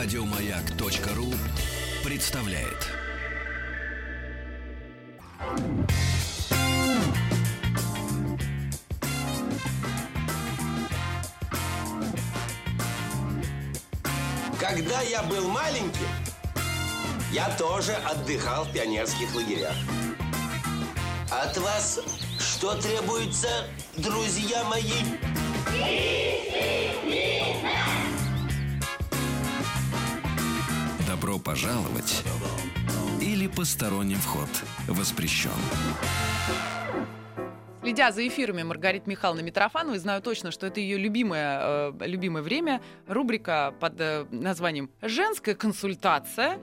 Радиомаяк.ру представляет. Когда я был маленьким, я тоже отдыхал в пионерских лагерях. От вас что требуется, друзья мои? Добро пожаловать или посторонним вход воспрещен. Следя за эфирами Маргариты Михайловны Митрофановой, знаю точно, что это ее любимое, э, любимое время, рубрика под э, названием «Женская консультация».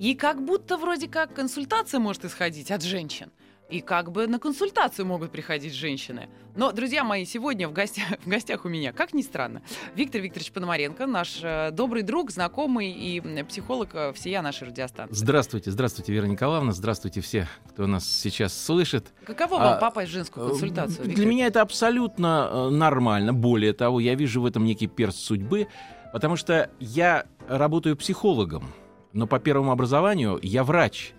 И как будто вроде как консультация может исходить от женщин. И как бы на консультацию могут приходить женщины. Но, друзья мои, сегодня в гостях, в гостях у меня, как ни странно, Виктор Викторович Пономаренко, наш э, добрый друг, знакомый и психолог э, всея нашей радиостанции. Здравствуйте, здравствуйте, Вера Николаевна, здравствуйте все, кто нас сейчас слышит. Каково вам А, попасть в женскую консультацию? Э, Для Виктор? меня это абсолютно нормально. Более того, я вижу в этом некий перст судьбы, потому что я работаю психологом, но по первому образованию я врач.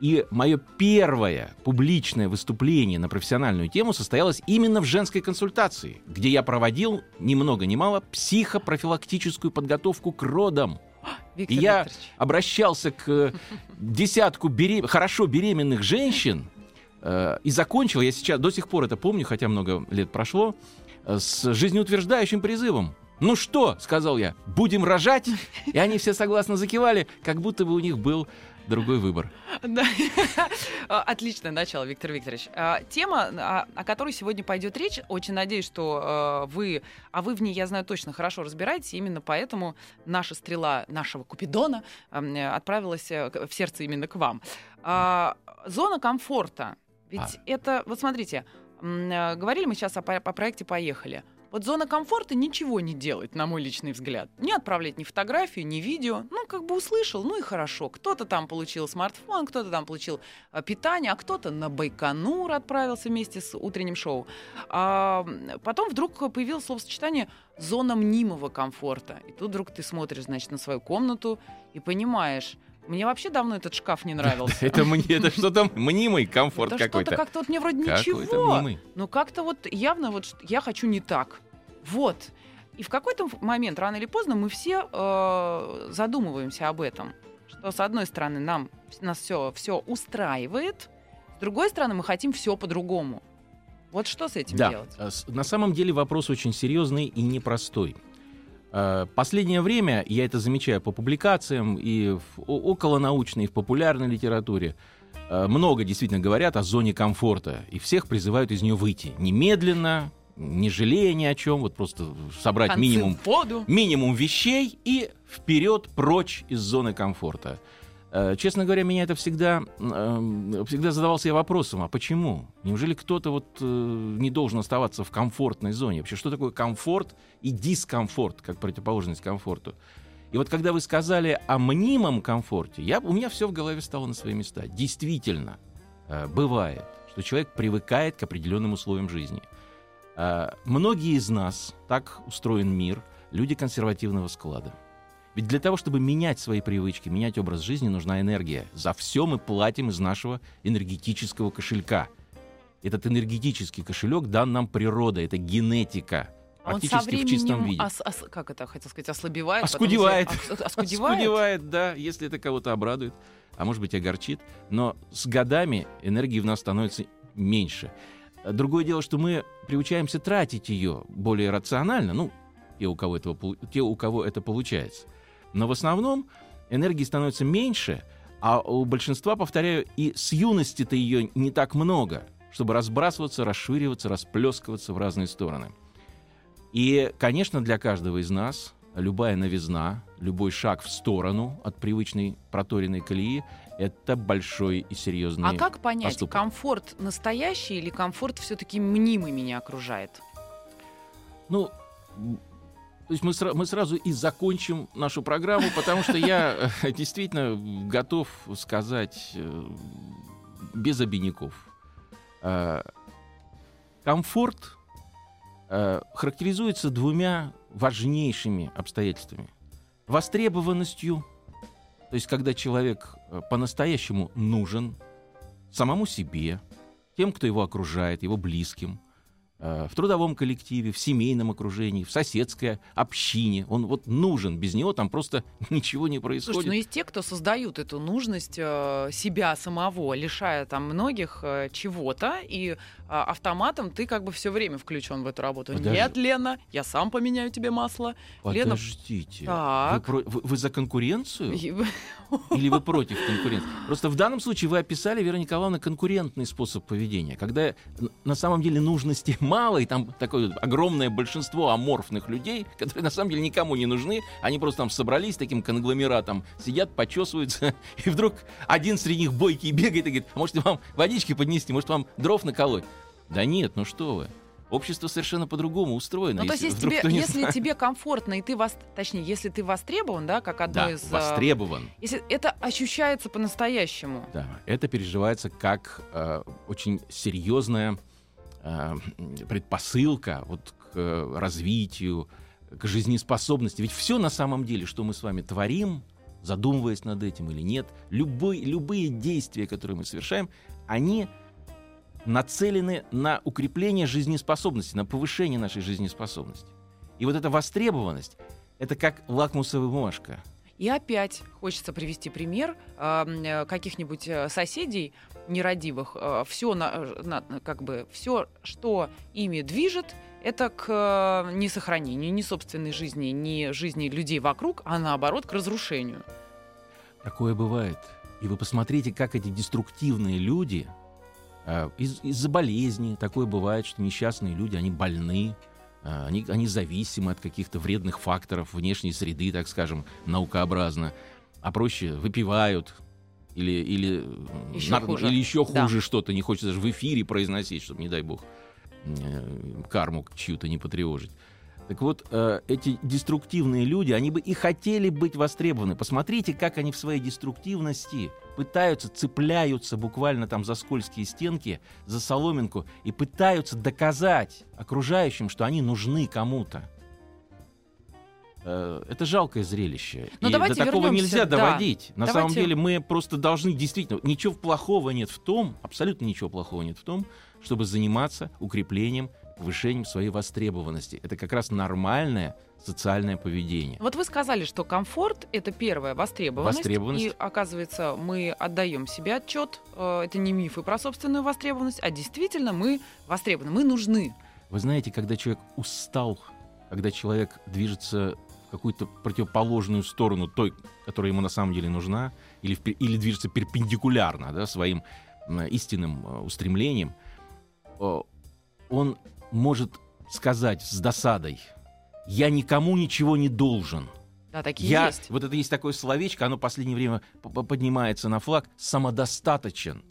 И мое первое публичное выступление на профессиональную тему состоялось именно в женской консультации, где я проводил ни много ни мало психопрофилактическую подготовку к родам. Виктор И я Викторович. обращался к э, десятку берем- хорошо беременных женщин э, и закончил, я сейчас до сих пор это помню, хотя много лет прошло, э, с жизнеутверждающим призывом. Ну что, сказал я, будем рожать? И они все согласно закивали, как будто бы у них был другой выбор. Да. А, Отличное начало, Виктор Викторович. А, Тема, а, о которой сегодня пойдет речь, очень надеюсь, что э, вы, а вы в ней, я знаю, точно хорошо разбираетесь, именно поэтому наша стрела нашего Купидона отправилась э, в сердце именно к вам. А, Зона комфорта. Ведь А. это, вот смотрите, э, говорили мы сейчас о, о проекте «Поехали». Вот зона комфорта ничего не делает, на мой личный взгляд. Не отправлять ни фотографию, ни видео. Ну, как бы услышал, ну и хорошо. Кто-то там получил смартфон, кто-то там получил э, питание, а кто-то на Байконур отправился вместе с утренним шоу. А потом вдруг появилось словосочетание «зона мнимого комфорта». И тут вдруг ты смотришь, значит, на свою комнату и понимаешь, мне вообще давно этот шкаф не нравился. Это мне, это что-то мнимый комфорт какой-то. как-то вот мне вроде ничего. мнимый. Ну как-то вот явно вот я хочу не так. Вот. И в какой-то момент, рано или поздно, мы все э, задумываемся об этом. Что, с одной стороны, нам, нас все, все устраивает, с другой стороны, мы хотим все по-другому. Вот что с этим Да, делать? э, на самом деле вопрос очень серьезный и непростой. Э, Последнее время, я это замечаю по публикациям и в околонаучной, и в популярной литературе, э, много действительно говорят о зоне комфорта, и всех призывают из нее выйти немедленно, не жалея ни о чем, вот просто собрать Концы минимум воду. минимум вещей и вперед прочь из зоны комфорта. Э, Честно говоря, меня это всегда, эм, всегда задавался я вопросом, а почему? Неужели кто-то вот э, не должен оставаться в комфортной зоне? Вообще, что такое комфорт и дискомфорт, как противоположность комфорту? И вот когда вы сказали о мнимом комфорте, я, у меня все в голове стало на свои места. Действительно, э, бывает, что человек привыкает к определенным условиям жизни. Э, Многие из нас, так устроен мир, люди консервативного склада. Ведь для того, чтобы менять свои привычки, менять образ жизни, нужна энергия. За все мы платим из нашего энергетического кошелька. Этот энергетический кошелек дан нам природой, это генетика. А Он со Практически в чистом временем, виде. ос- ос- как это, хотел сказать, ослабевает? потом Оскудевает. ос- ос- Оскудевает? Оскудевает, да, если это кого-то обрадует, а может быть огорчит. Но с годами энергии в нас становится меньше. Другое дело, что мы приучаемся тратить ее более рационально, ну, те, у кого, этого, те, у кого это получается. Но в основном энергии становится меньше, а у большинства, повторяю, и с юности-то ее не так много, чтобы разбрасываться, расшириваться, расплескиваться в разные стороны. И, конечно, для каждого из нас любая новизна, любой шаг в сторону от привычной проторенной колеи — это большой и серьезный А как понять, поступок. комфорт настоящий или комфорт все-таки мнимый меня окружает? Ну, то есть мы, сра- мы сразу и закончим нашу программу, потому что я э, действительно готов сказать э, без обиняков. Э, Комфорт характеризуется двумя важнейшими обстоятельствами. востребованностью, то есть когда человек по-настоящему нужен самому себе, тем, кто его окружает, его близким, в трудовом коллективе, в семейном окружении, в соседской общине. Он вот нужен. Без него там просто ничего не происходит. Слушайте, ну есть те, кто создают эту нужность э, себя самого, лишая там многих э, чего-то, и э, автоматом ты как бы все время включен в эту работу. Подожди. Нет, Лена, я сам поменяю тебе масло. Лена- Подождите. Вы, Так. про- вы- вы за конкуренцию? Или вы против конкуренции? Просто в данном случае вы описали, Вера Николаевна, конкурентный способ поведения. Когда на самом деле нужности мало, и там такое огромное большинство аморфных людей, которые на самом деле никому не нужны, они просто там собрались таким конгломератом, сидят, почесываются, и вдруг один среди них бойкий бегает и говорит, а может вам водички поднести, может вам дров наколоть? Да нет, ну что вы. Общество совершенно по-другому устроено. Ну, то есть, если, тебе, если знает. тебе комфортно, и ты вос... точнее, если ты востребован, да, как одно Да, из. э, востребован. Если это ощущается по-настоящему. Да, это переживается как э, очень серьезная предпосылка вот к э, развитию, к жизнеспособности. Ведь все на самом деле, что мы с вами творим, задумываясь над этим или нет, любой, любые действия, которые мы совершаем, они нацелены на укрепление жизнеспособности, на повышение нашей жизнеспособности. И вот эта востребованность, это как лакмусовая бумажка. И опять хочется привести пример э, э, каких-нибудь э, соседей нерадивых. Все, как бы, все, что ими движет, это к э, не сохранению ни собственной жизни, ни жизни людей вокруг, а наоборот к разрушению. Такое бывает. И вы посмотрите, как эти деструктивные люди э, из- из-за болезни, такое бывает, что несчастные люди, они больны, э, они, они зависимы от каких-то вредных факторов внешней среды, так скажем, наукообразно, а проще выпивают или, или, м, Ещё хуже. или еще Да. хуже что-то, не хочется даже в эфире произносить, чтобы, не дай бог, э, карму чью-то не потревожить. Так вот, э, эти деструктивные люди, они бы и хотели быть востребованы. Посмотрите, как они в своей деструктивности пытаются, цепляются буквально там за скользкие стенки, за соломинку, и пытаются доказать окружающим, что они нужны кому-то. Э, Это жалкое зрелище. Но и давайте до такого вернемся, нельзя да. доводить. На самом Давайте- деле мы просто должны действительно... Ничего плохого нет в том, абсолютно ничего плохого нет в том, чтобы заниматься укреплением, повышением своей востребованности. Это как раз нормальное социальное поведение. Вот вы сказали, что комфорт это первая востребованность. Востребованность. И оказывается, мы отдаем себе отчет. э, Это не мифы про собственную востребованность, а действительно мы востребованы, мы нужны. Вы знаете, когда человек устал, когда человек движется в какую-то противоположную сторону той, которая ему на самом деле нужна, или, или движется перпендикулярно да, своим истинным э, устремлением, э, он может сказать с досадой, я никому ничего не должен. Да, такие Я, есть. вот это есть такое словечко, оно в последнее время поднимается на флаг, самодостаточен.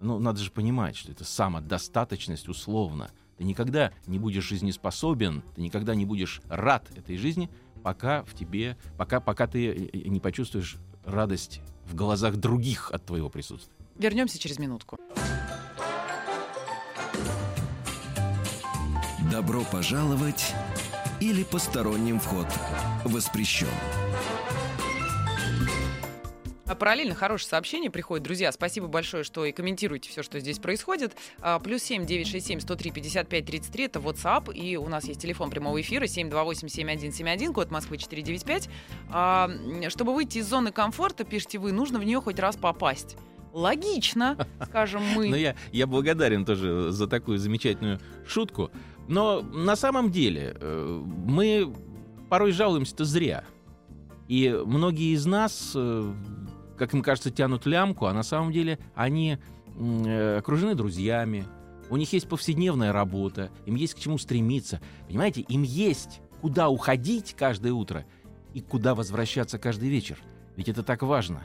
Ну, надо же понимать, что это самодостаточность условно. Ты никогда не будешь жизнеспособен, ты никогда не будешь рад этой жизни, пока в тебе, пока, пока ты э, не почувствуешь радость в глазах других от твоего присутствия. Вернемся через минутку. Добро пожаловать или посторонним вход воспрещен. А параллельно хорошее сообщение приходит. Друзья, спасибо большое, что и комментируете все, что здесь происходит. А, Плюс семь девять шесть семь сто три пятьдесят пять тридцать три. Это WhatsApp. И у нас есть телефон прямого эфира 728-7171, код Москвы 495. А, Чтобы выйти из зоны комфорта, пишите вы, нужно в нее хоть раз попасть. Логично, скажем Но мы. я, я благодарен тоже за такую замечательную шутку. Но на самом деле э, мы порой жалуемся-то зря. И многие из нас, э, как им кажется, тянут лямку, а на самом деле они э, окружены друзьями, у них есть повседневная работа, им есть к чему стремиться. Понимаете, им есть куда уходить каждое утро и куда возвращаться каждый вечер. Ведь это так важно.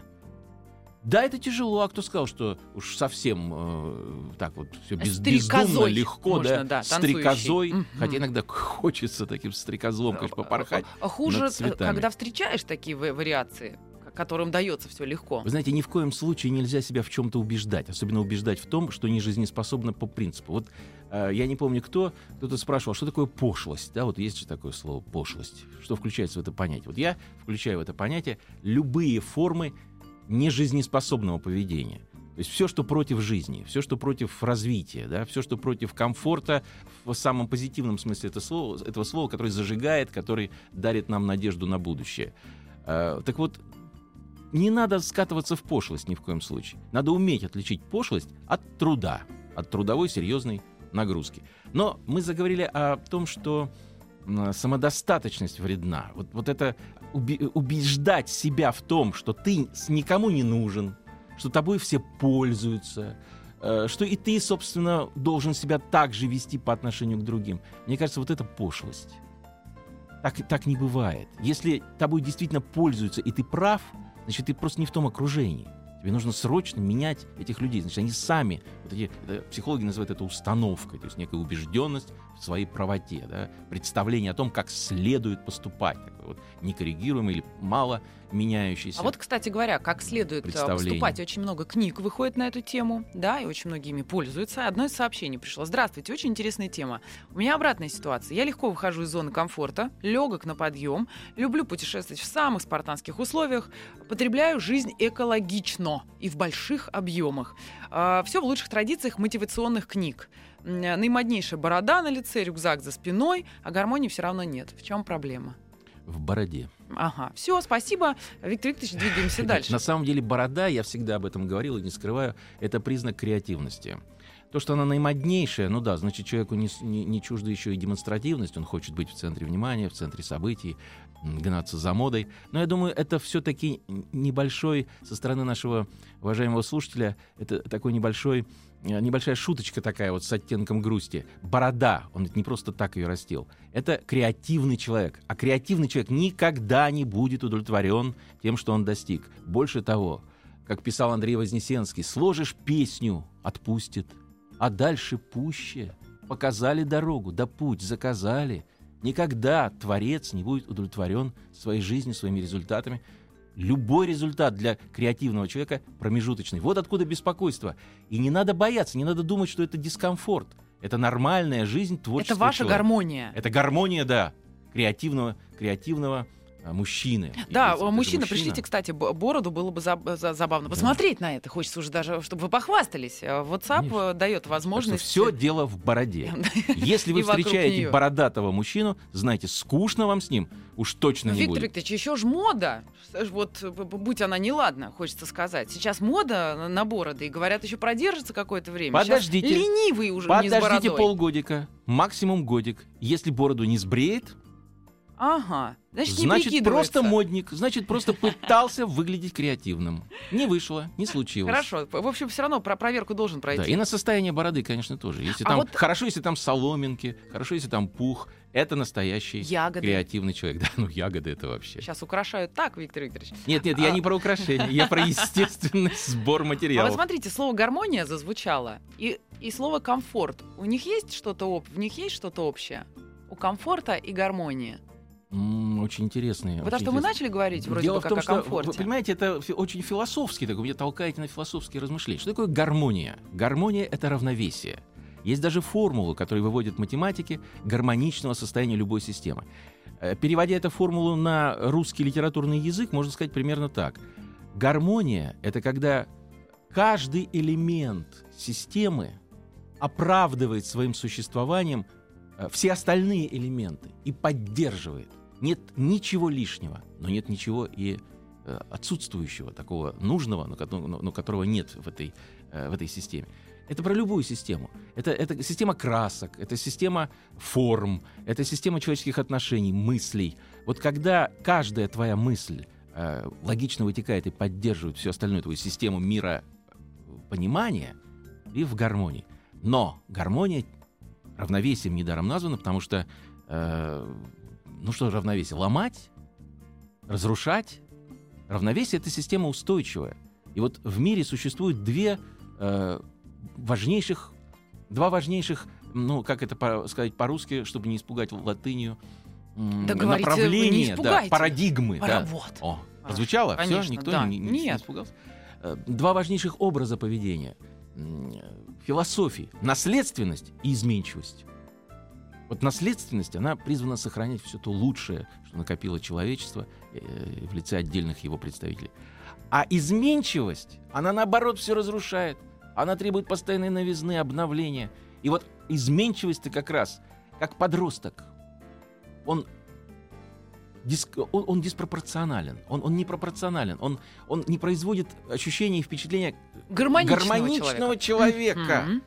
Да, это тяжело. А кто сказал, что уж совсем э, так вот все без, бездумно, Стрекозой легко, можно, да, да, стрекозой. Мгм. Хотя иногда хочется таким стрекозлом, конечно, попорхать. А Хуже, над э, когда встречаешь такие ва- вариации, которым дается все легко. Вы знаете, ни в коем случае нельзя себя в чем-то убеждать, особенно убеждать в том, что не жизнеспособно по принципу. Вот э, я не помню кто, кто-то спрашивал, что такое пошлость, да, вот есть же такое слово пошлость, что включается в это понятие. Вот я включаю в это понятие любые формы нежизнеспособного поведения. То есть все, что против жизни, все, что против развития, да, все, что против комфорта в самом позитивном смысле этого слова, этого слова, который зажигает, который дарит нам надежду на будущее. Э, так вот, не надо скатываться в пошлость ни в коем случае. Надо уметь отличить пошлость от труда, от трудовой серьезной нагрузки. Но мы заговорили о том, что самодостаточность вредна. Вот, вот это убеждать себя в том, что ты никому не нужен, что тобой все пользуются, э, что и ты, собственно, должен себя так же вести по отношению к другим. Мне кажется, вот это пошлость. Так, так не бывает. Если тобой действительно пользуются, и ты прав, значит, ты просто не в том окружении. Тебе нужно срочно менять этих людей. Значит, они сами, вот эти, психологи называют это установкой, то есть некая убежденность в своей правоте, да, представление о том, как следует поступать, такое вот некоррегируемое или мало меняющееся. А вот, кстати говоря, как следует э, поступать, очень много книг выходит на эту тему, да, и очень многие ими пользуются. Одно из сообщений пришло. Здравствуйте, очень интересная тема. У меня обратная ситуация. Я легко выхожу из зоны комфорта, легок на подъем, люблю путешествовать в самых спартанских условиях, потребляю жизнь экологично и в больших объемах. А, Все в лучших традициях мотивационных книг наимоднейшая борода на лице, рюкзак за спиной, а гармонии все равно нет. В чем проблема? В бороде. Ага. Все, спасибо. Виктор Викторович, двигаемся дальше. На самом деле борода, я всегда об этом говорил и не скрываю, это признак креативности. То, что она наимоднейшая, ну да, значит, человеку не, не, не чужда еще и демонстративность, он хочет быть в центре внимания, в центре событий, гнаться за модой. Но я думаю, это все-таки небольшой, со стороны нашего уважаемого слушателя, это такой небольшой Э, небольшая шуточка такая вот с оттенком грусти. Борода, он ведь не просто так ее растил. Это креативный человек. А креативный человек никогда не будет удовлетворен тем, что он достиг. Больше того, как писал Андрей Вознесенский, сложишь песню, отпустит, а дальше пуще. Показали дорогу, да путь заказали. Никогда творец не будет удовлетворен своей жизнью, своими результатами, Любой результат для креативного человека промежуточный. Вот откуда беспокойство. И не надо бояться, не надо думать, что это дискомфорт. Это нормальная жизнь творческого Это ваша человека. гармония. Это гармония, да, креативного, креативного мужчины. Да, мужчина, мужчина, пришлите, кстати, бороду, было бы заб- забавно посмотреть да. на это. Хочется уже даже, чтобы вы похвастались. Э, WhatsApp Конечно. дает возможность... Все дело в бороде. Если вы встречаете бородатого мужчину, знаете, скучно вам с ним уж точно не будет. Виктор Викторович, еще ж мода. Вот, будь она неладна, хочется сказать. Сейчас мода на бороды, и говорят, еще продержится какое-то время. Подождите. Сейчас ленивый уже Подождите полгодика, максимум годик. Если бороду не сбреет, Ага. Значит, не значит просто модник, значит, просто пытался выглядеть креативным. Не вышло, не случилось. Хорошо. В общем, все равно про проверку должен пройти. Да, и на состояние бороды, конечно, тоже. Если а там вот... хорошо, если там соломинки, хорошо, если там пух, это настоящий ягоды. креативный человек. Да, ну ягоды это вообще. Сейчас украшают так, Виктор Викторович. Нет, нет, а... я не про украшение, я про естественный сбор материалов. А вот смотрите, слово гармония зазвучало и и слово комфорт. У них есть что-то в них есть что-то общее? У комфорта и гармонии. Очень интересные. Потому что мы начали говорить вроде Дело бы как в том, о что, комфорте. Вы понимаете, это очень философский такой, меня толкаете на философские размышления. Что такое гармония? Гармония — это равновесие. Есть даже формулы, которые выводят математики гармоничного состояния любой системы. Э, переводя эту формулу на русский литературный язык, можно сказать примерно так. Гармония — это когда каждый элемент системы оправдывает своим существованием э, все остальные элементы и поддерживает. Нет ничего лишнего, но нет ничего и э, отсутствующего, такого нужного, но, которого нет в этой, э, в этой системе. Это про любую систему. Это, это система красок, это система форм, это система человеческих отношений, мыслей. Вот когда каждая твоя мысль э, логично вытекает и поддерживает всю остальную твою систему мира понимания, и в гармонии. Но гармония равновесием недаром названа, потому что э, ну что равновесие? Ломать? Разрушать? Равновесие — это система устойчивая. И вот в мире существует две э, важнейших, два важнейших, ну, как это по, сказать по-русски, чтобы не испугать латынью, да направления, да, парадигмы. Пара, да. Вот. О, Прозвучало? Конечно, Все? Никто да. не, не- не испугался? Э, Два важнейших образа поведения. Философии. Наследственность и изменчивость. Вот наследственность, она призвана сохранять все то лучшее, что накопило человечество э, в лице отдельных его представителей. А изменчивость, она наоборот все разрушает. Она требует постоянной новизны, обновления. И вот изменчивость-то как раз, как подросток, он, диск- он, он диспропорционален, он, он непропорционален, он, он не производит ощущения и впечатления Гармоничного, гармоничного человека. человека. Мгм.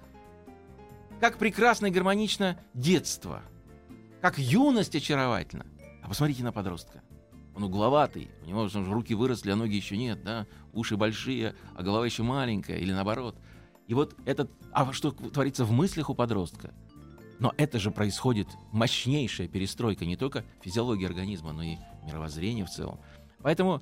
Как прекрасно и гармонично детство. Как юность очаровательна. А посмотрите на подростка. Он угловатый, у него же руки выросли, а ноги еще нет, да? Уши большие, а голова еще маленькая, или наоборот. И вот этот... А что творится в мыслях у подростка? Но это же происходит мощнейшая перестройка не только физиологии организма, но и мировоззрения в целом. Поэтому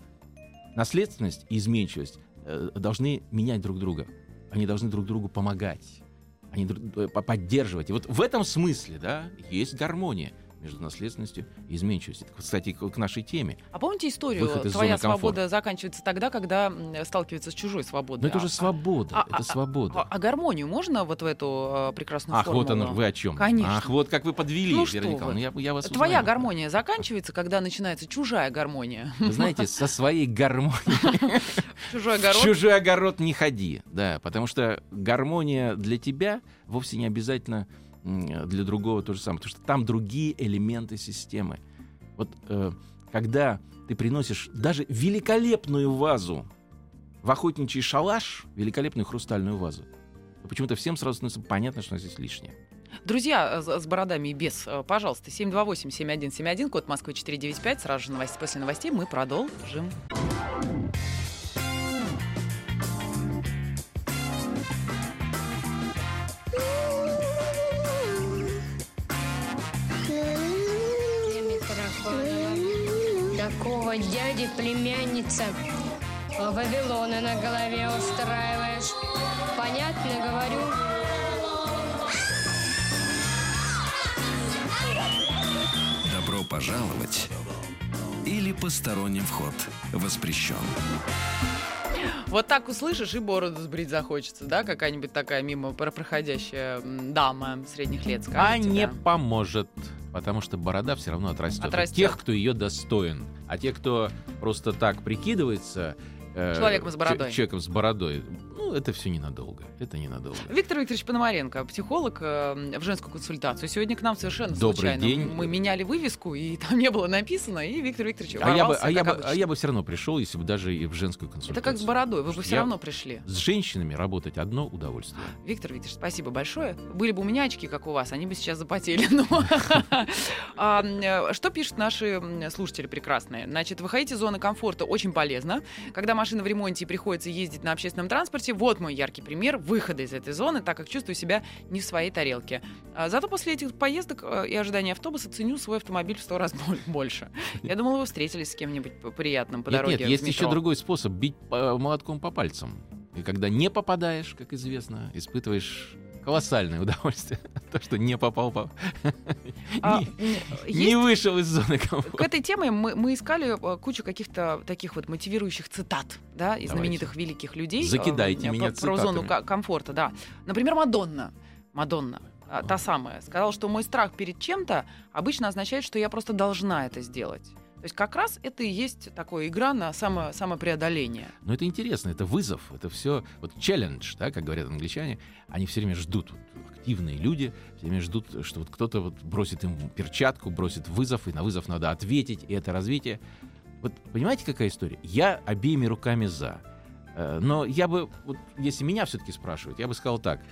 наследственность и изменчивость э, должны менять друг друга. Они должны друг другу помогать. Они поддерживать. И вот в этом смысле, да, есть гармония между наследственностью и изменчивостью. Это, Кстати, к нашей теме. А помните историю? Твоя свобода заканчивается тогда, когда сталкивается с чужой свободой. Но это А- уже свобода. а- это а- свобода. А, а гармонию можно вот в эту э, прекрасную Ах, формулу? вот оно, вы о чем? Конечно. Ах, вот как вы подвели, Ну Вера что Николаевна. Я, я вас Твоя узнаю. гармония заканчивается, когда начинается чужая гармония. Вы знаете, со своей гармонией Чужой огород. чужой огород не ходи. Да, потому что гармония для тебя вовсе не обязательно для другого то же самое. Потому что там другие элементы системы. Вот э, когда ты приносишь даже великолепную вазу в охотничий шалаш, великолепную хрустальную вазу, то почему-то всем сразу становится понятно, что здесь лишнее. Друзья э, с с бородами и без, э, пожалуйста, 728-7171, код Москвы 495. Сразу же новости, после новостей мы продолжим. Такого дяди племянница Вавилона на голове устраиваешь. Понятно говорю? Добро пожаловать или посторонним вход воспрещен. Вот так услышишь, и бороду сбрить захочется, да? Какая-нибудь такая мимо про- проходящая дама средних лет скажет А не поможет, потому что борода все равно отрастет. Отрастет. Тех, кто ее достоин. А те, кто просто так прикидывается... э, Человеком с бородой. че- Человеком с бородой. Ну, это все ненадолго. Это ненадолго. Виктор Викторович Пономаренко, психолог э, в женскую консультацию. Сегодня к нам совершенно Добрый случайно. день. Мы меняли вывеску, и там не было написано, и Виктор Викторович А я, бы, ворвался, а, я бы, а я бы все равно пришел, если бы даже и в женскую консультацию. Это как с бородой, вы бы все Я- равно пришли. С женщинами работать одно удовольствие. Виктор Викторович, спасибо большое. Были бы у меня очки, как у вас, они бы сейчас запотели. А, э, Что пишут наши слушатели прекрасные? Значит, выходить из зоны комфорта очень полезно. Когда машина в ремонте и приходится ездить на общественном транспорте, вот мой яркий пример выхода из этой зоны, так как чувствую себя не в своей тарелке. А Зато после этих поездок э, и ожидания автобуса ценю свой автомобиль в сто раз бо- больше. Я думала, вы встретились с кем-нибудь приятным по нет, дороге нет, в есть еще другой способ бить молотком по пальцам. И когда не попадаешь, как известно, испытываешь колоссальное удовольствие. То, что не попал по... А, не- м, Не есть вышел из зоны К комфорта. этой теме мы, мы искали э, кучу каких-то таких вот мотивирующих цитат, да, из Давайте. знаменитых великих людей. Закидайте э, меня про, про зону комфорта, да. Например, Мадонна. Мадонна. Та самая. Сказала, что мой страх перед чем-то обычно означает, что я просто должна это сделать. То есть как раз это и есть такая игра на само, самопреодоление. Но это интересно, это вызов, это все вот челлендж, да, как говорят англичане. Они все время ждут, вот, активные люди, все время ждут, что вот кто-то вот бросит им перчатку, бросит вызов, и на вызов надо ответить, и это развитие. Вот понимаете, какая история? Я обеими руками за. Э, Но я бы, вот, если меня все-таки спрашивают, я бы сказал так.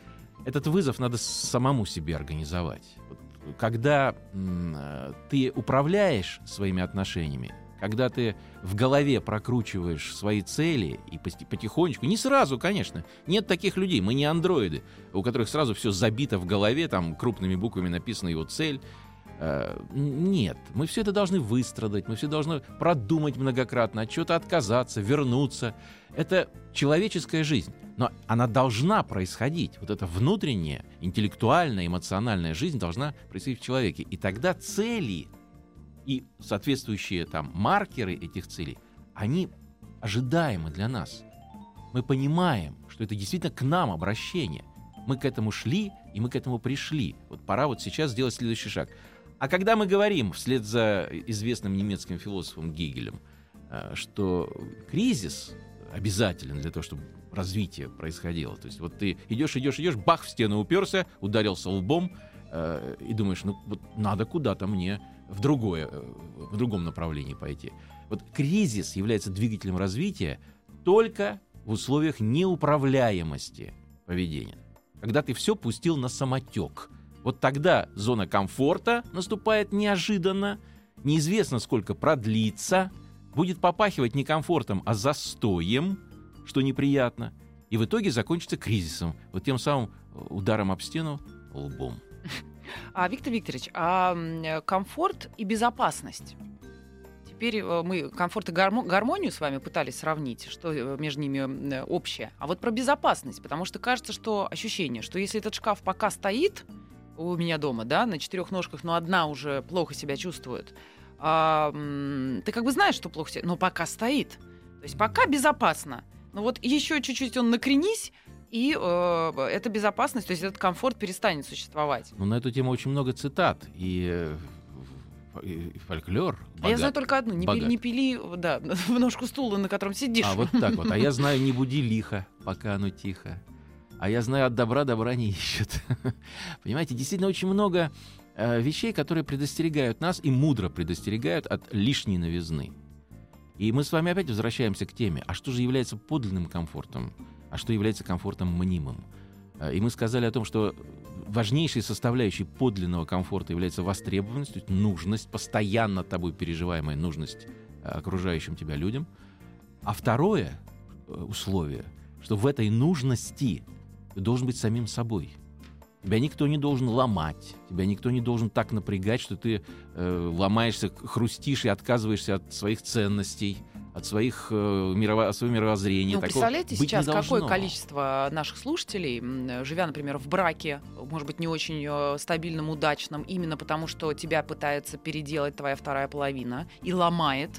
Этот вызов надо самому себе организовать. Вот когда э, ты управляешь своими отношениями, когда ты в голове прокручиваешь свои цели и потихонечку, не сразу, конечно, нет таких людей, мы не андроиды, у которых сразу все забито в голове, там крупными буквами написана его цель. Э, Нет, мы все это должны выстрадать, мы все должны продумать многократно, от чего-то отказаться, вернуться. Это человеческая жизнь, но она должна происходить. Вот эта внутренняя, интеллектуальная, эмоциональная жизнь должна происходить в человеке. И тогда цели и соответствующие там маркеры этих целей, они ожидаемы для нас. Мы понимаем, что это действительно к нам обращение. Мы к этому шли, и мы к этому пришли. Вот пора вот сейчас сделать следующий шаг. А когда мы говорим, вслед за известным немецким философом Гегелем, э, что кризис обязателен для того, чтобы развитие происходило. То есть вот ты идешь, идешь, идешь, бах, в стену уперся, ударился лбом, э, и думаешь, ну вот надо куда-то мне в другое, э, в другом направлении пойти. Вот кризис является двигателем развития только в условиях неуправляемости поведения. Когда ты все пустил на самотек. Вот тогда зона комфорта наступает неожиданно, неизвестно сколько продлится, будет попахивать не комфортом, а застоем, что неприятно, и в итоге закончится кризисом, вот тем самым ударом об стену лбом. А, Виктор Викторович, а комфорт и безопасность? Теперь э, мы комфорт и гармонию с вами пытались сравнить, что э, между ними общее. А вот про безопасность, потому что кажется, что ощущение, что если этот шкаф пока стоит у меня дома, да, на четырех ножках, но одна уже плохо себя чувствует, а, ты как бы знаешь, что плохо себя, но пока стоит. То есть пока безопасно. Но вот еще чуть-чуть он накренись, и э, эта безопасность, то есть этот комфорт перестанет существовать. Ну, на эту тему очень много цитат. И э, и фольклор. Богат, а я знаю только одну. Не, пили, не пили да, в ножку стула, на котором сидишь. А вот так вот. А я знаю, не буди лихо, пока оно тихо. А я знаю, от добра добра не ищут. Понимаете, действительно очень много э, вещей, которые предостерегают нас и мудро предостерегают от лишней новизны. И мы с вами опять возвращаемся к теме, а что же является подлинным комфортом, а что является комфортом мнимым. Э, и мы сказали о том, что важнейшей составляющей подлинного комфорта является востребованность, то есть нужность, постоянно тобой переживаемая нужность э, окружающим тебя людям. А второе э, условие, что в этой нужности ты должен быть самим собой. Тебя никто не должен ломать, тебя никто не должен так напрягать, что ты э, ломаешься, хрустишь и отказываешься от своих ценностей, от своих, э, мирово, от своего мировоззрения. Ну, представляете сейчас, какое количество наших слушателей, живя, например, в браке, может быть, не очень э, стабильном, удачном, именно потому, что тебя пытается переделать твоя вторая половина и ломает,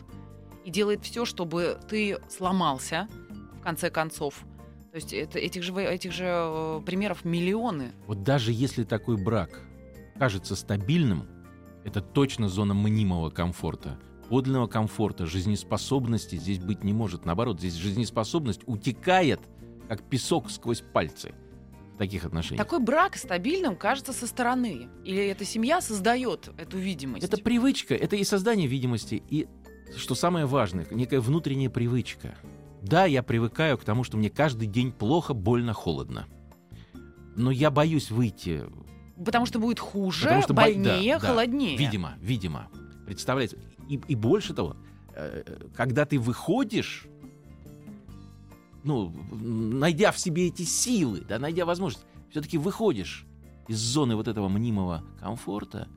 и делает все, чтобы ты сломался, в конце концов. То есть это, этих, же, этих же э, примеров миллионы. Вот даже если такой брак кажется стабильным, это точно зона мнимого комфорта – подлинного комфорта, жизнеспособности здесь быть не может. Наоборот, здесь жизнеспособность утекает, как песок сквозь пальцы таких отношениях. Такой брак стабильным кажется со стороны. Или эта семья создает эту видимость? Это привычка, это и создание видимости, и, что самое важное, некая внутренняя привычка. Да, я привыкаю к тому, что мне каждый день плохо, больно, холодно. Но я боюсь выйти Потому что будет хуже, что больнее, да, холоднее. Да, видимо, видимо. Представляете? И, и больше того, э, когда ты выходишь, ну, найдя в себе эти силы, да, найдя возможность, все-таки выходишь из зоны вот этого мнимого комфорта,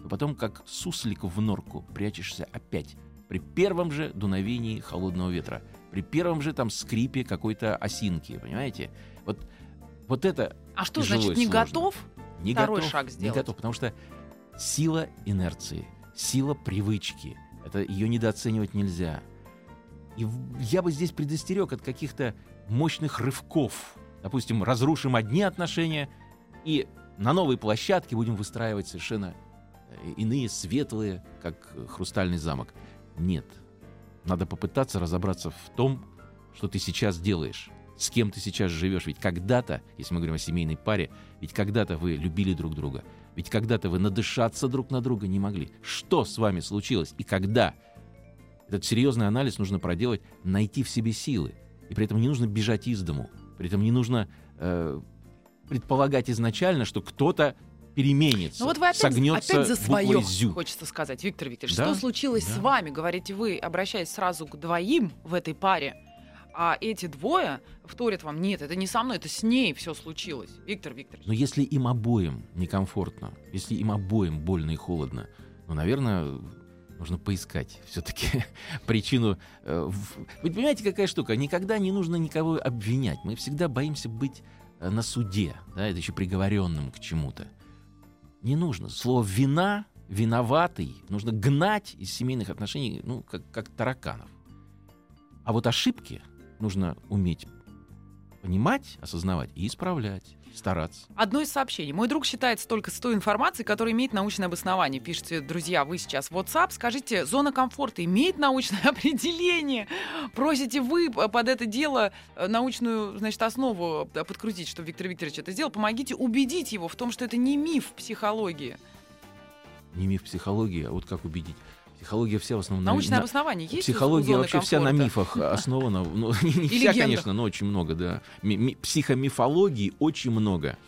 то потом как суслик в норку прячешься опять при первом же дуновении холодного ветра, при первом же там скрипе какой-то осинки, понимаете? Вот, вот это А что, значит, не сложно. готов не второй готов, шаг сделать? Не готов, потому что сила инерции — сила привычки. Это ее недооценивать нельзя. И я бы здесь предостерег от каких-то мощных рывков. Допустим, разрушим одни отношения и на новой площадке будем выстраивать совершенно э, иные, светлые, как хрустальный замок. Нет. Надо попытаться разобраться в том, что ты сейчас делаешь, с кем ты сейчас живешь. Ведь когда-то, если мы говорим о семейной паре, ведь когда-то вы любили друг друга, ведь когда-то вы надышаться друг на друга не могли. Что с вами случилось и когда? Этот серьезный анализ нужно проделать, найти в себе силы. И при этом не нужно бежать из дому. При этом не нужно э, предполагать изначально, что кто-то переменится, Ну вот вы опять, согнется опять за свое, зю. хочется сказать, Виктор Викторович. Да? Что случилось Да. с вами? Говорите вы, обращаясь сразу к двоим в этой паре. А эти двое вторят вам, нет, это не со мной, это с ней все случилось. Виктор Викторович. Но если им обоим некомфортно, если им обоим больно и холодно, ну, наверное, нужно поискать все-таки причину. э, Вы понимаете, какая штука? Никогда не нужно никого обвинять. Мы всегда боимся быть э, на суде, да, это еще приговоренным к чему-то. Не нужно. Слово «вина», «виноватый» нужно гнать из семейных отношений, ну, как, как тараканов. А вот ошибки нужно уметь понимать, осознавать и исправлять, стараться. Одно из сообщений. Мой друг считается только с той информацией, которая имеет научное обоснование. Пишите, друзья, вы сейчас в WhatsApp. Скажите, зона комфорта имеет научное определение? Просите вы под это дело э, научную, значит, основу подкрутить, чтобы Виктор Викторович это сделал. Помогите убедить его в том, что это не миф психологии. Не миф психологии, а вот как убедить? Психология вся в основном... на- Научное на- обоснование есть? у Психология вообще вся на комфорта? мифах основана. Ну, не вся, легендах. конечно, но очень много, да. Ми- ми- Психомифологии очень много.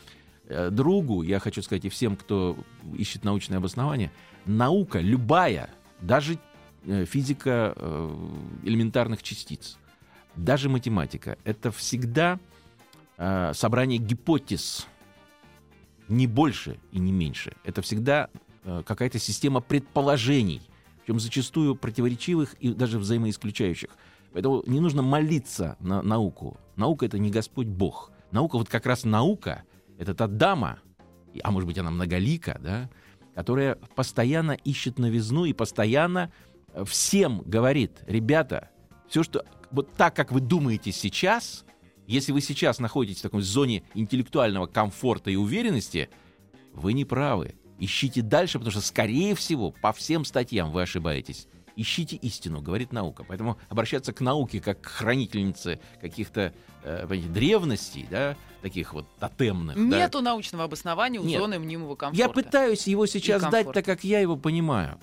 Э, Другу, я хочу сказать, и всем, кто ищет научное обоснование, наука любая, даже э, физика э, элементарных частиц, даже математика, это всегда собрание гипотез, не больше и не меньше. Это всегда какая-то система предположений, причем зачастую противоречивых и даже взаимоисключающих. Поэтому не нужно молиться на науку. Наука — это не Господь Бог. Наука, вот как раз наука — это та дама, а может быть, она многолика, да, которая постоянно ищет новизну и постоянно э, всем говорит, ребята, все, что вот так, как вы думаете сейчас, если вы сейчас находитесь в такой зоне интеллектуального комфорта и уверенности, вы не правы. Ищите дальше, потому что, скорее всего, по всем статьям вы ошибаетесь. Ищите истину, говорит наука. Поэтому обращаться к науке как к хранительнице каких-то э, древностей, да, таких вот тотемных. да. Нету научного обоснования у Нет. зоны мнимого комфорта. Я пытаюсь его сейчас дать так, как я его понимаю.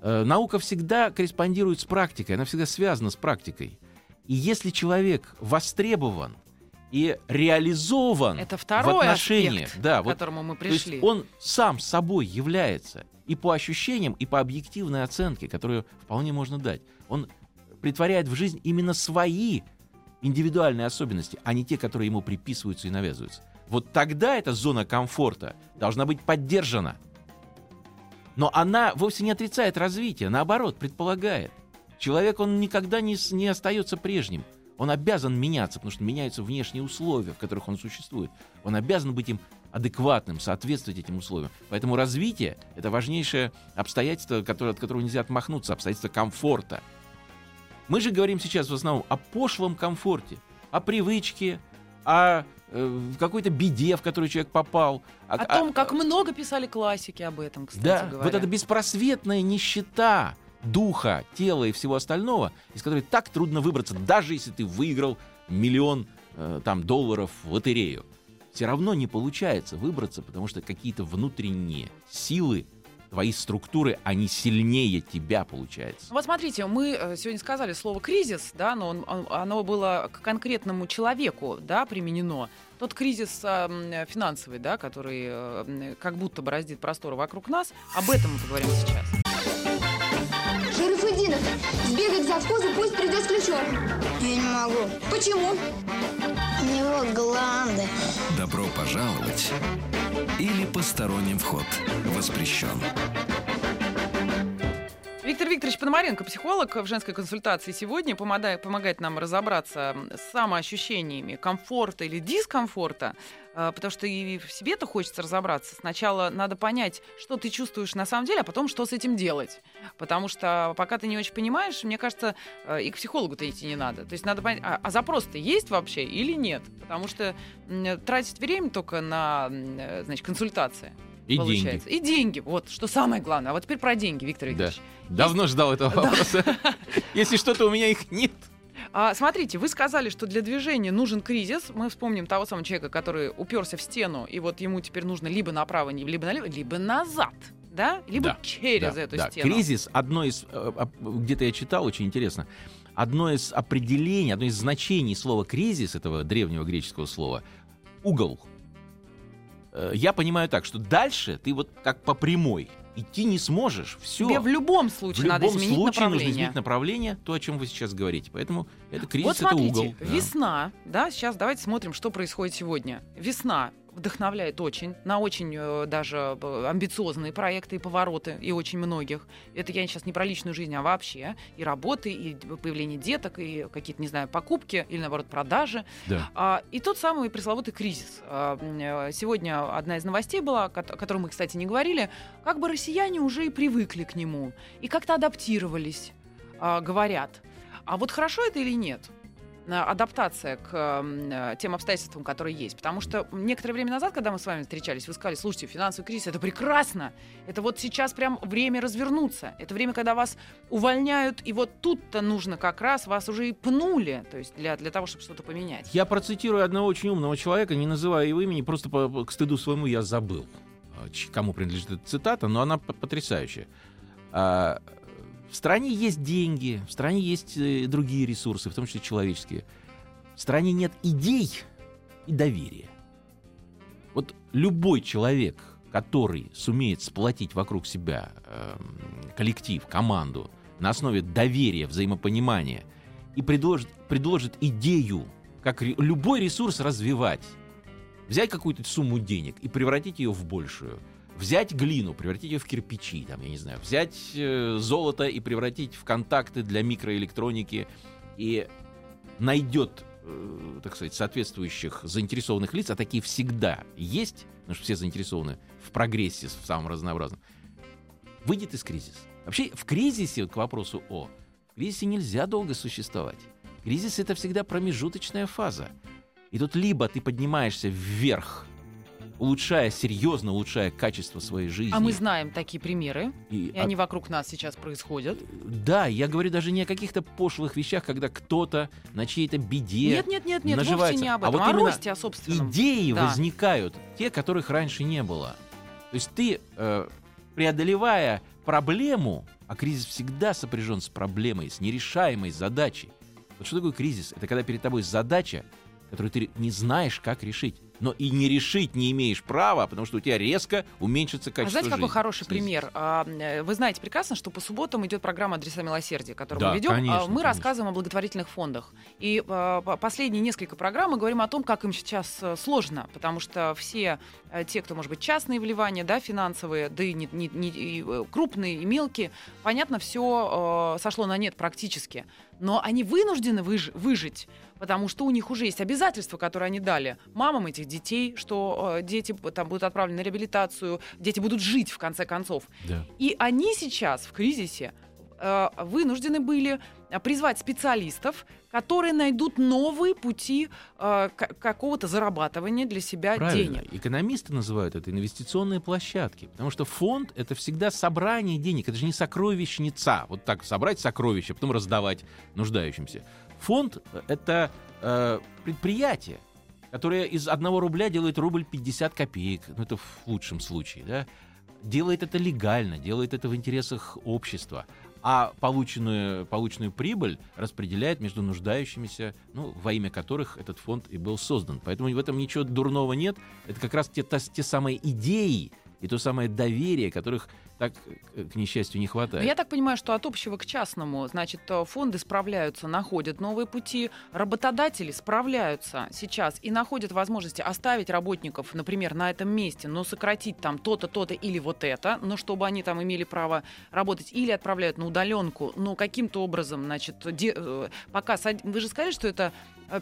Э, Наука всегда корреспондирует с практикой, она всегда связана с практикой. И если человек востребован и реализован Это в второй отношениях, аспект, да, к вот, которому мы то есть пришли. он сам собой является и по ощущениям, и по объективной оценке, которую вполне можно дать. Он притворяет в жизнь именно свои индивидуальные особенности, а не те, которые ему приписываются и навязываются. Вот тогда эта зона комфорта должна быть поддержана. Но она вовсе не отрицает развитие, наоборот, предполагает. Человек, он никогда не, не остается прежним. Он обязан меняться, потому что меняются внешние условия, в которых он существует. Он обязан быть им адекватным, соответствовать этим условиям. Поэтому развитие — это важнейшее обстоятельство, которое, от которого нельзя отмахнуться, обстоятельство комфорта. Мы же говорим сейчас в основном о пошлом комфорте, о привычке, о э, какой-то беде, в которую человек попал. О том, как много писали классики об этом, кстати Да, говоря. вот эта беспросветная нищета духа, тела и всего остального, из которой так трудно выбраться, даже если ты выиграл миллион э, там, долларов в лотерею. Все равно не получается выбраться, потому что какие-то внутренние силы, твои структуры, они сильнее тебя, получается. Вот смотрите, мы э, сегодня сказали слово кризис, да, но он- он- оно было к конкретному человеку, да, применено. Тот кризис м, финансовый, да, который э, как будто бороздит простор вокруг нас, об этом мы поговорим сейчас. Сбегай к завхозу, пусть придет с ключом. Я не могу. Почему? У него гланды. Добро пожаловать или посторонним вход воспрещен. Виктор Викторович Пономаренко, психолог в женской консультации сегодня, помогает, помогает нам разобраться с самоощущениями комфорта или дискомфорта, потому что и в себе-то хочется разобраться. Сначала надо понять, что ты чувствуешь на самом деле, а потом, что с этим делать. Потому что пока ты не очень понимаешь, мне кажется, э, и к психологу-то идти не надо. То есть надо понять, а, а запрос-то есть вообще или нет? Потому что тратить время только на э, значит, консультации. И получается. И деньги. Вот, что самое главное. А вот теперь про деньги, Виктор Да. Викторович. Давно ждал этого вопроса. Если что-то у меня их нет. А, смотрите, вы сказали, что для движения нужен кризис. Мы вспомним того самого человека, который уперся в стену, и вот ему теперь нужно либо направо, либо налево, либо назад. Да? Либо Да, через Да, эту да. стену. Кризис, одно из, э, оп- где-то я читал, очень интересно, одно из определений, одно из значений слова кризис, этого древнего греческого слова, угол. Э, Я понимаю так, что дальше ты вот как по прямой идти не сможешь. Все. Тебе в любом В случае любом надо изменить случае нужно направление. изменить направление, то, о чем вы сейчас говорите. Поэтому это кризис, вот это смотрите, угол. да. весна, да, сейчас давайте смотрим, что происходит сегодня. Весна вдохновляет очень, на очень э, даже э, амбициозные проекты и повороты, и очень многих. Это я сейчас не про личную жизнь, а вообще. И работы, и появление деток, и какие-то, не знаю, покупки, или, наоборот, продажи. Да. А, и тот самый пресловутый кризис. А, э, Сегодня одна из новостей была, о которой мы, кстати, не говорили, как бы россияне уже и привыкли к нему, и как-то адаптировались, а, говорят. А вот хорошо это или нет? Э, адаптация к м, э, тем обстоятельствам, которые есть. Потому что некоторое время назад, когда мы с вами встречались, вы сказали, слушайте, финансовый кризис, это прекрасно. Это вот сейчас прям время развернуться. Это время, когда вас увольняют, и вот тут-то нужно как раз, вас уже и пнули, то есть для, для того, чтобы что-то поменять. Я процитирую одного очень умного человека, не называя его имени, просто по, к стыду своему я забыл, а, ч- кому принадлежит эта цитата, но она потрясающая. В стране есть деньги, в стране есть э, другие ресурсы, в том числе человеческие. В стране нет идей и доверия. Вот любой человек, который сумеет сплотить вокруг себя эм, коллектив, команду на основе доверия, взаимопонимания и предложит, предложит идею, как любой ресурс развивать, взять какую-то сумму денег и превратить ее в большую, взять глину, превратить ее в кирпичи, там, я не знаю, взять э, золото и превратить в контакты для микроэлектроники и найдет, э, так сказать, соответствующих заинтересованных лиц, а такие всегда есть, потому что все заинтересованы в прогрессе в самом разнообразном, выйдет из кризиса. Вообще в кризисе, вот к вопросу о, в кризисе нельзя долго существовать. Кризис это всегда промежуточная фаза. И тут либо ты поднимаешься вверх, улучшая, серьезно улучшая качество своей жизни. А мы знаем такие примеры, и и они вокруг нас сейчас происходят. да, я говорю даже не о каких-то пошлых вещах, когда кто-то на чьей-то беде Нет, нет, нет, нет, вовсе наживается. не об А этом, вот о росте, о собственном. идеи Да. возникают, те, которых раньше не было. То есть ты, э, преодолевая проблему, а кризис всегда сопряжен с проблемой, с нерешаемой задачей. Вот что такое кризис? Это когда перед тобой задача, которую ты не знаешь, как решить. Но и не решить не имеешь права, потому что у тебя резко уменьшится А качество знаете, какой жизни. хороший связи с пример? А, э, Вы знаете прекрасно, что по субботам идет программа «Адреса милосердия», которую Да, мы ведем. конечно, А, Мы конечно. рассказываем о благотворительных фондах. И а, по- последние несколько программ мы говорим о том, как им сейчас э, сложно, потому что все э, те, кто, может быть, частные вливания, да, финансовые, да и, не- не- не- и, крупные, и мелкие, понятно, все сошло на нет практически. Но они вынуждены выж- выжить, потому что у них уже есть обязательства, которые они дали мамам этих детей, что э, дети там будут отправлены на реабилитацию, дети будут жить в конце концов. Да. И они сейчас в кризисе вынуждены были э, призвать специалистов, которые найдут новые пути э, какого-то зарабатывания для себя Правильно. денег. Экономисты называют это инвестиционные площадки, потому что фонд это всегда собрание денег, это же не сокровищница. Вот так собрать сокровища, потом раздавать нуждающимся. Фонд это э, предприятие, которое из одного рубля делает рубль 50 копеек, ну это в лучшем случае, да, делает это легально, делает это в интересах общества, а полученную, полученную прибыль распределяет между нуждающимися, ну, во имя которых этот фонд и был создан. Поэтому в этом ничего дурного нет. Это как раз те, та- те самые идеи и то самое доверие, которых так, э, к несчастью, не хватает. я так понимаю, что от общего к частному, значит, э, фонды справляются, находят новые пути, работодатели справляются сейчас и находят возможности оставить работников, например, на этом месте, но сократить там то-то, то-то или вот это, но чтобы они там имели право работать, или отправляют на удаленку, но каким-то образом, значит, де- э, пока... Вы же сказали, что это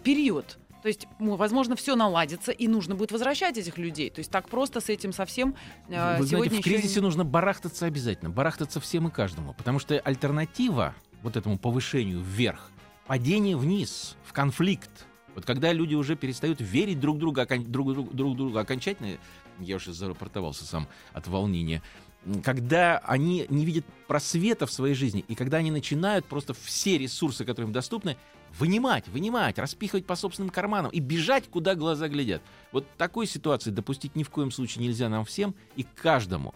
период. То есть, возможно, все наладится, и нужно будет возвращать этих людей. То есть так просто с этим совсем э, Вы сегодня знаете, в еще кризисе не- нужно барахтаться обязательно, барахтаться всем и каждому, потому что альтернатива вот этому повышению вверх, падение вниз, в конфликт. Вот когда люди уже перестают верить друг друга, друг, друг, друг другу окончательно, я уже зарапортовался сам от волнения, когда они не видят просвета в своей жизни, и когда они начинают просто все ресурсы, которые им доступны, вынимать, вынимать, распихивать по собственным карманам и бежать, куда глаза глядят. Вот такой ситуации допустить ни в коем случае нельзя нам всем и каждому.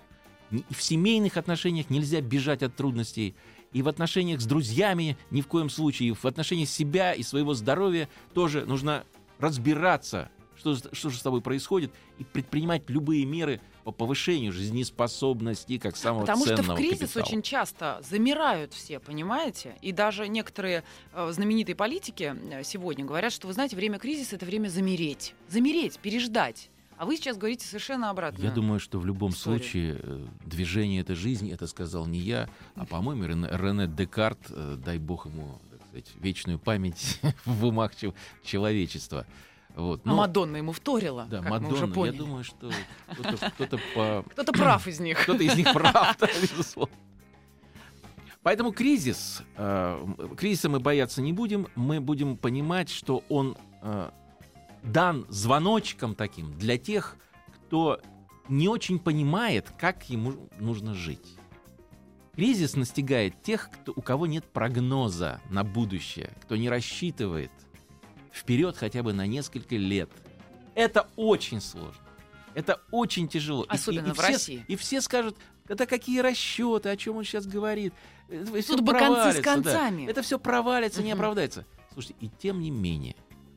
В семейных отношениях нельзя бежать от трудностей, и в отношениях с друзьями ни в коем случае, и в отношениях себя и своего здоровья тоже нужно разбираться, что, что же с тобой происходит, и предпринимать любые меры по повышению жизнеспособности как самого Потому что ценного в кризис капитала. очень часто замирают все, понимаете? И даже некоторые э, знаменитые политики э, сегодня говорят, что, вы знаете, время кризиса — это время замереть. Замереть, переждать. А вы сейчас говорите совершенно обратно. Я думаю, что в любом история. случае э, движение это жизнь, это сказал не я, а, по-моему, Рене, Рене Декарт, э, дай бог ему, сказать, вечную память в умах чел- человечества. Вот. А ну, Мадонна ему вторила, да, Мадонна, я думаю, что кто-то, кто-то по- Кто-то прав из них. кто-то из них прав, да, безусловно. Поэтому кризис, э, кризиса мы бояться не будем, мы будем понимать, что он э, дан звоночком таким для тех, кто не очень понимает, как ему нужно жить. Кризис настигает тех, кто, у кого нет прогноза на будущее, кто не рассчитывает вперед хотя бы на несколько лет. Это очень сложно. Это очень тяжело. Особенно и, и, и в все, России. И все скажут, это какие расчеты, о чем он сейчас говорит. Это Тут бы концы с провалится, да. концами. Это все провалится, не Мгм. оправдается. Слушайте, и тем не менее,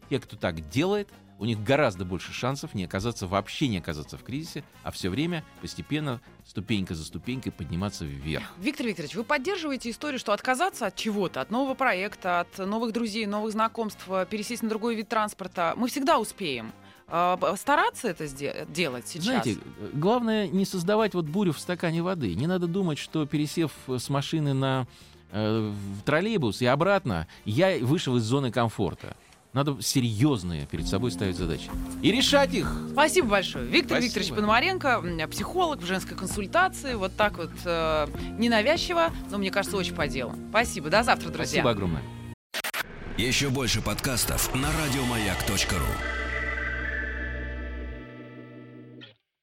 те, кто так делает, у них гораздо больше шансов не оказаться, вообще не оказаться в кризисе, а все время постепенно, ступенька за ступенькой подниматься вверх. Виктор Викторович, вы поддерживаете историю, что отказаться от чего-то, от нового проекта, от новых друзей, новых знакомств, э, пересесть на другой вид транспорта, мы всегда успеем. А, Стараться это делать сейчас. Знаете, э, главное не создавать вот бурю в стакане воды. Не надо думать, что пересев э, с машины на э, в троллейбус и обратно, я вышел из зоны комфорта. Надо серьезные перед собой ставить задачи. И решать их. Спасибо большое. Виктор Спасибо. Викторович Пономаренко, психолог в женской консультации. Вот так вот э, ненавязчиво, но мне кажется, очень по делу. Спасибо. До завтра, друзья. Спасибо огромное. Еще больше подкастов на радиомаяк.ру.